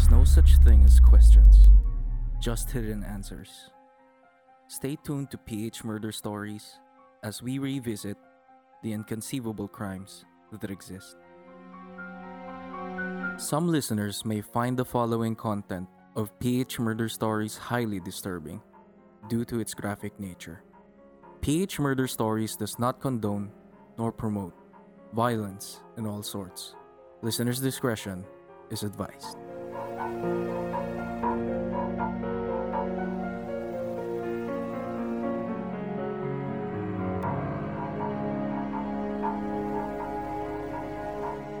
There's no such thing as questions, just hidden answers. Stay tuned to PH Murder Stories as we revisit the inconceivable crimes that exist. Some listeners may find the following content of PH Murder Stories highly disturbing due to its graphic nature. PH Murder Stories does not condone nor promote violence in all sorts. Listener's discretion is advised.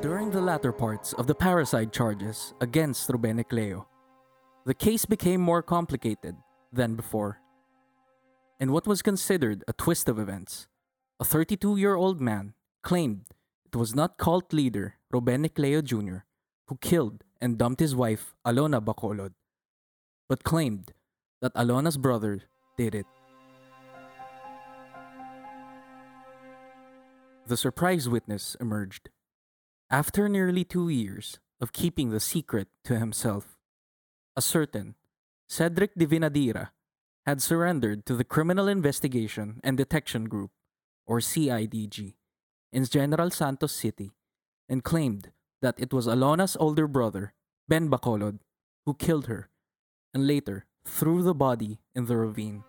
During the latter parts of the parricide charges against Ruben Ecleo, the case became more complicated than before. In what was considered a twist of events, a 32 year old man claimed it was not cult leader Ruben Ecleo Jr. who killed and dumped his wife Alona Bacolod, but claimed that Alona's brother did it. The surprise witness emerged. After nearly two years of keeping the secret to himself, a certain Cedric Divinadira had surrendered to the Criminal Investigation and Detection Group, or CIDG, in General Santos City and claimed that it was Alona's older brother, Ben Bacolod, who killed her and later threw the body in the ravine.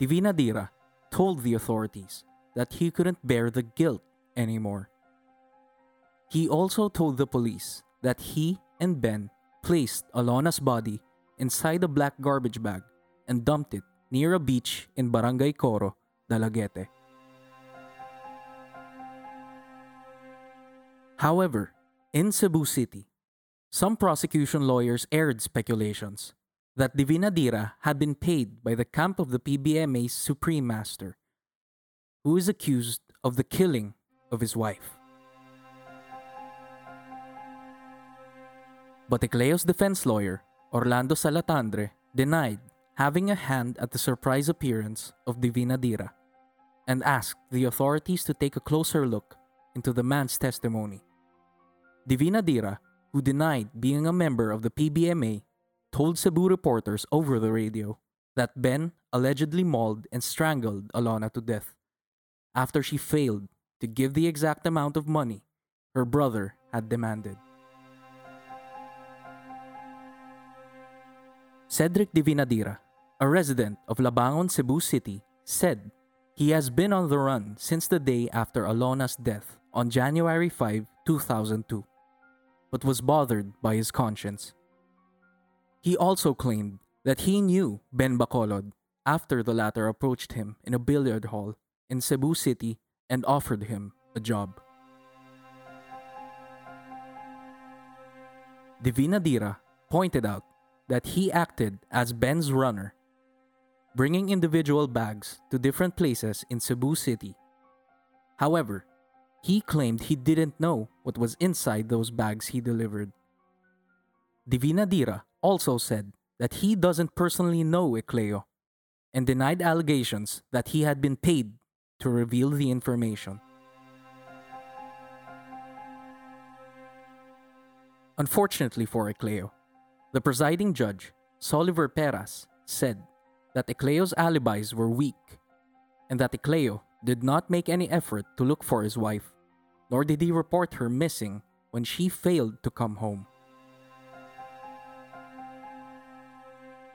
Divinadira told the authorities that he couldn't bear the guilt anymore. He also told the police that he and Ben placed Alona's body inside a black garbage bag and dumped it near a beach in Barangay Coro, Dalaguete. However, in Cebu City, some prosecution lawyers aired speculations that Divinadira had been paid by the camp of the PBMA's Supreme Master, who is accused of the killing of his wife. But Ecleo's defense lawyer, Orlando Salatandre, denied having a hand at the surprise appearance of Divinadira and asked the authorities to take a closer look into the man's testimony. Divinadira, who denied being a member of the PBMA, told Cebu reporters over the radio that Ben allegedly mauled and strangled Alona to death after she failed to give the exact amount of money her brother had demanded. Cedric Divinadira, a resident of Labangon, Cebu City, said he has been on the run since the day after Alona's death on January 5, 2002, but was bothered by his conscience. He also claimed that he knew Ben Bacolod after the latter approached him in a billiard hall in Cebu City and offered him a job. Divinadira pointed out that he acted as Ben's runner, bringing individual bags to different places in Cebu City. However, he claimed he didn't know what was inside those bags he delivered. Divinadira also said that he doesn't personally know Ecleo and denied allegations that he had been paid to reveal the information. Unfortunately for Ecleo, the presiding judge, Soliver Peras, said that Ecleo's alibis were weak and that Ecleo did not make any effort to look for his wife, nor did he report her missing when she failed to come home.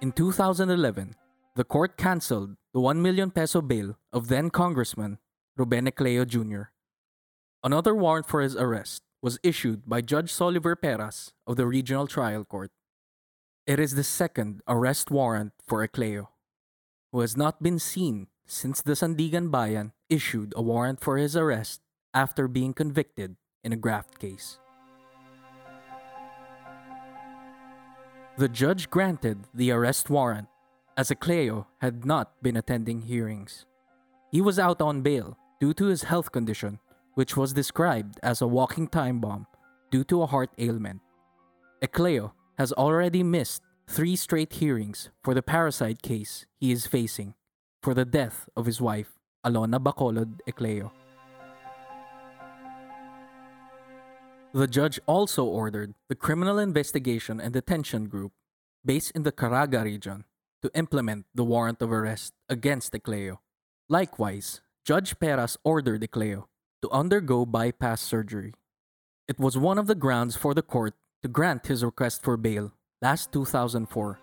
In 2011, the court canceled the 1 million peso bail of then Congressman Ruben Ecleo Jr. Another warrant for his arrest was issued by Judge Soliver Peras of the Regional Trial Court. It is the second arrest warrant for Ecleo, who has not been seen since the Sandiganbayan issued a warrant for his arrest after being convicted in a graft case. The judge granted the arrest warrant as Ecleo had not been attending hearings. He was out on bail due to his health condition, which was described as a walking time bomb due to a heart ailment. Ecleo has already missed three straight hearings for the parricide case he is facing for the death of his wife, Alona Bacolod Ecleo. The judge also ordered the Criminal Investigation and Detention Group, based in the Caraga region, to implement the warrant of arrest against Ecleo. Likewise, Judge Peras ordered Ecleo to undergo bypass surgery. It was one of the grounds for the court to grant his request for bail last 2004.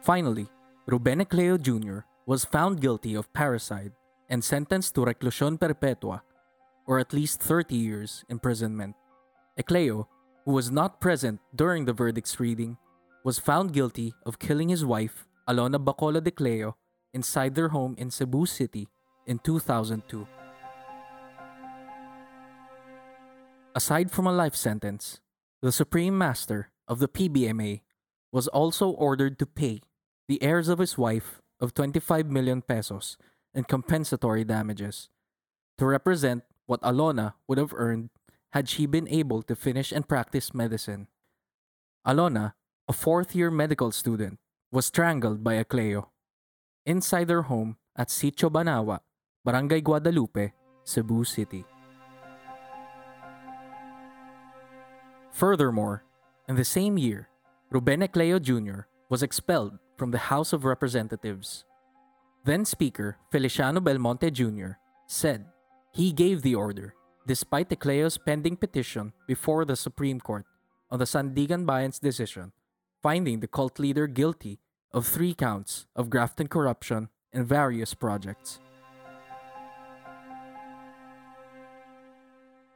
Finally, Ruben Ecleo Jr. was found guilty of parricide and sentenced to reclusión perpetua, or at least 30 years imprisonment. Ecleo, who was not present during the verdict's reading, was found guilty of killing his wife, Alona Bacolod Ecleo, inside their home in Cebu City in 2002. Aside from a life sentence, the Supreme Master of the PBMA was also ordered to pay the heirs of his wife of 25 million pesos in compensatory damages to represent what Alona would have earned had she been able to finish and practice medicine. Alona, a fourth year medical student, was strangled by Ecleo inside their home at Sitio Banawa, Barangay Guadalupe, Cebu City. Furthermore, in the same year, Ruben Ecleo Jr. was expelled from the House of Representatives. Then Speaker Feliciano Belmonte Jr. said he gave the order despite Ecleo's pending petition before the Supreme Court on the Sandiganbayan's decision, finding the cult leader guilty of three counts of graft and corruption in various projects.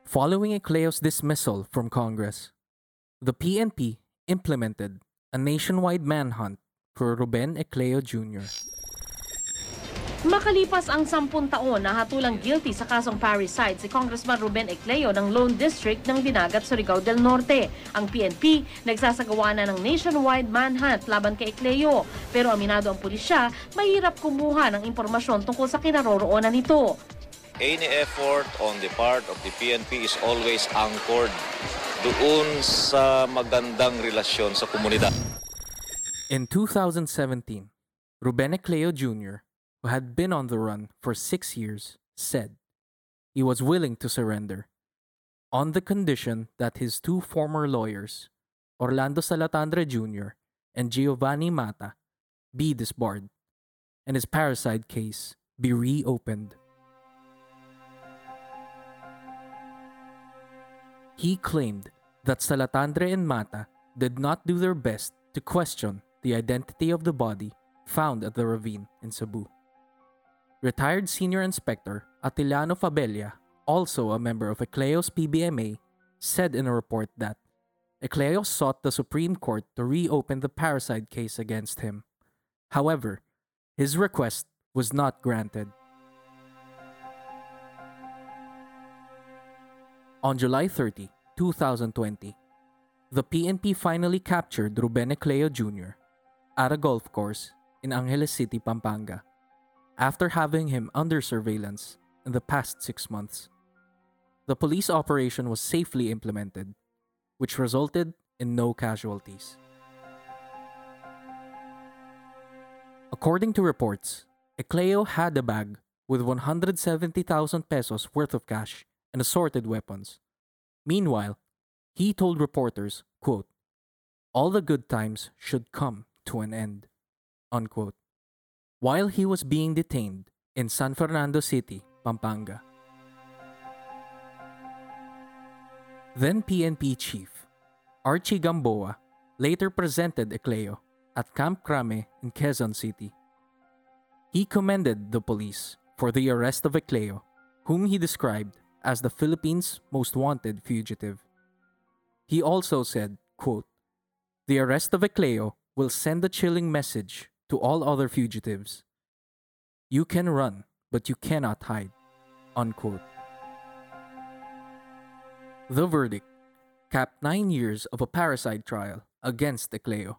Following Ecleo's dismissal from Congress, the PNP implemented a nationwide manhunt for Ruben Ecleo Jr. Makalipas ang sampun taon na hatulang guilty sa kasong parricide si Congressman Ruben Ecleo ng Lone District ng Dinagat, Surigao del Norte. Ang PNP nagsasagawa na ng nationwide manhunt laban kay Ecleo. Pero aminado ang pulisya, mahirap kumuha ng impormasyon tungkol sa kinaroroonan nito. Any effort on the part of the PNP is always anchored doon sa magandang relasyon sa komunidad. In 2017, Ruben Ecleo Jr., who had been on the run for six years, said he was willing to surrender on the condition that his two former lawyers, Orlando Salatandre Jr. and Giovanni Mata, be disbarred and his parricide case be reopened. He claimed that Salatandre and Mata did not do their best to question the identity of the body found at the ravine in Cebu. Retired Senior Inspector Atiliano Fabella, also a member of Ecleo's PBMA, said in a report that Ecleo sought the Supreme Court to reopen the parricide case against him. However, his request was not granted. On July 30, 2020, the PNP finally captured Ruben Ecleo Jr. at a golf course in Angeles City, Pampanga, after having him under surveillance in the past six months. The police operation was safely implemented, which resulted in no casualties. According to reports, Ecleo had a bag with 170,000 pesos worth of cash and assorted weapons. Meanwhile, he told reporters, quote, all the good times should come to an end, unquote, while he was being detained in San Fernando City, Pampanga. Then PNP chief Archie Gamboa later presented Ecleo at Camp Crame in Quezon City. He commended the police for the arrest of Ecleo, whom he described as the Philippines' most wanted fugitive. He also said, quote, The arrest of Ecleo will send a chilling message to all other fugitives. You can run, but you cannot hide. Unquote. The verdict capped nine years of a parricide trial against Ecleo.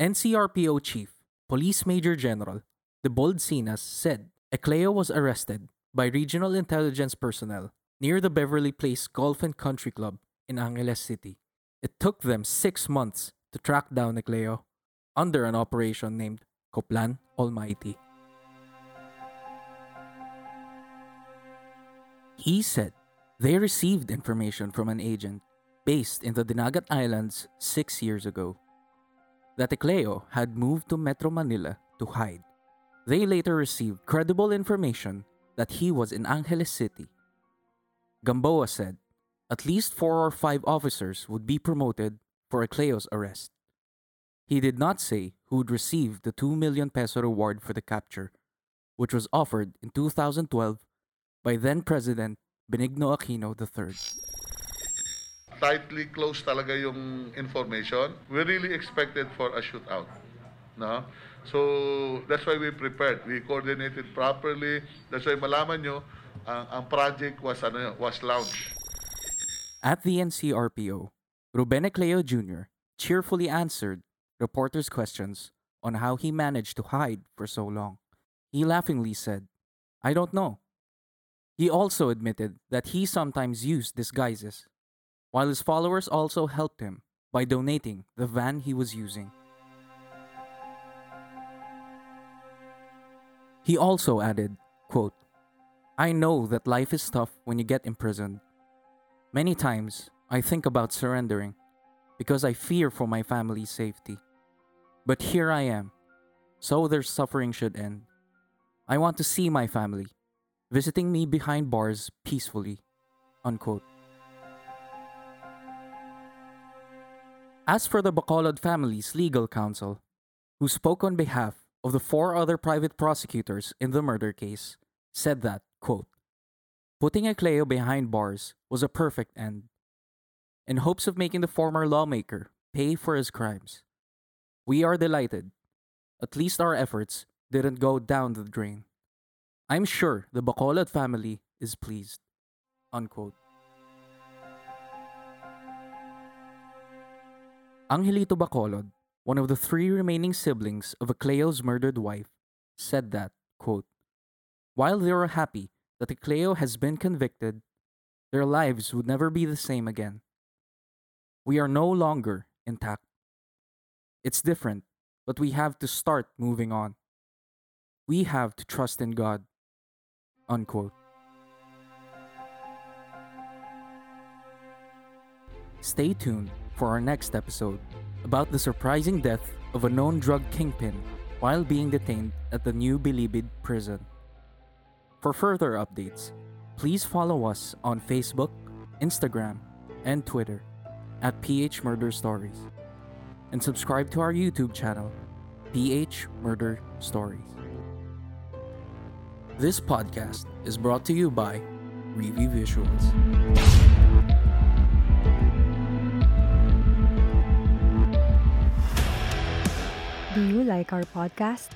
NCRPO Chief, Police Major General Debold Sinas said Ecleo was arrested by regional intelligence personnel near the Beverly Place Golf and Country Club in Angeles City. It took them six months to track down Ecleo under an operation named Coplan Almighty. He said They received information from an agent based in the Dinagat Islands six years ago that Ecleo had moved to Metro Manila to hide. They later received credible information that he was in Angeles City. Gamboa said at least four or five officers would be promoted for Ecleo's arrest. He did not say who would receive the 2 million peso reward for the capture, which was offered in 2012 by then President Benigno Aquino III. tightly closed talaga yung information. We really expected for a shootout. No? So, that's why we prepared. We coordinated properly. That's why malaman nyo, ang, ang project was, ano, was launched. At the NCRPO, Ruben Ecleo Jr. cheerfully answered reporters' questions on how he managed to hide for so long. He laughingly said, I don't know. He also admitted that he sometimes used disguises, while his followers also helped him by donating the van he was using. He also added, quote, I know that life is tough when you get imprisoned. Many times, I think about surrendering because I fear for my family's safety. But here I am, so their suffering should end. I want to see my family, visiting me behind bars peacefully. Unquote. As for the Bacolod family's legal counsel, who spoke on behalf of the four other private prosecutors in the murder case, said that, quote, putting Ecleo behind bars was a perfect end, in hopes of making the former lawmaker pay for his crimes. We are delighted. At least our efforts didn't go down the drain. I'm sure the Bacolod family is pleased. Unquote. Angelito Bacolod, one of the three remaining siblings of Ecleo's murdered wife, said that, quote, While they are happy that Ecleo has been convicted, their lives would never be the same again. We are no longer intact. It's different, but we have to start moving on. We have to trust in God. Unquote. Stay tuned for our next episode about the surprising death of a known drug kingpin while being detained at the new Bilibid prison. For further updates, please follow us on Facebook, Instagram, and Twitter at PH Murder Stories and subscribe to our YouTube channel, PH Murder Stories. This podcast is brought to you by Review Visuals. Do you like our podcast?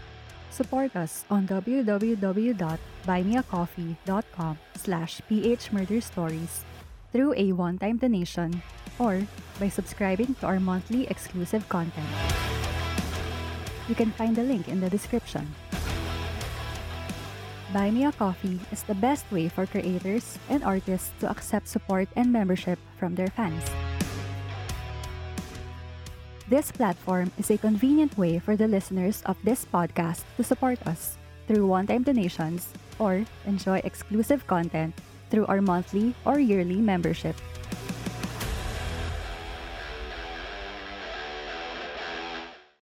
Support us on www.buymeacoffee.com slash phmurderstories through a one-time donation or by subscribing to our monthly exclusive content. You can find the link in the description. Buy Me a Coffee is the best way for creators and artists to accept support and membership from their fans. This platform is a convenient way for the listeners of this podcast to support us through one-time donations or enjoy exclusive content through our monthly or yearly membership.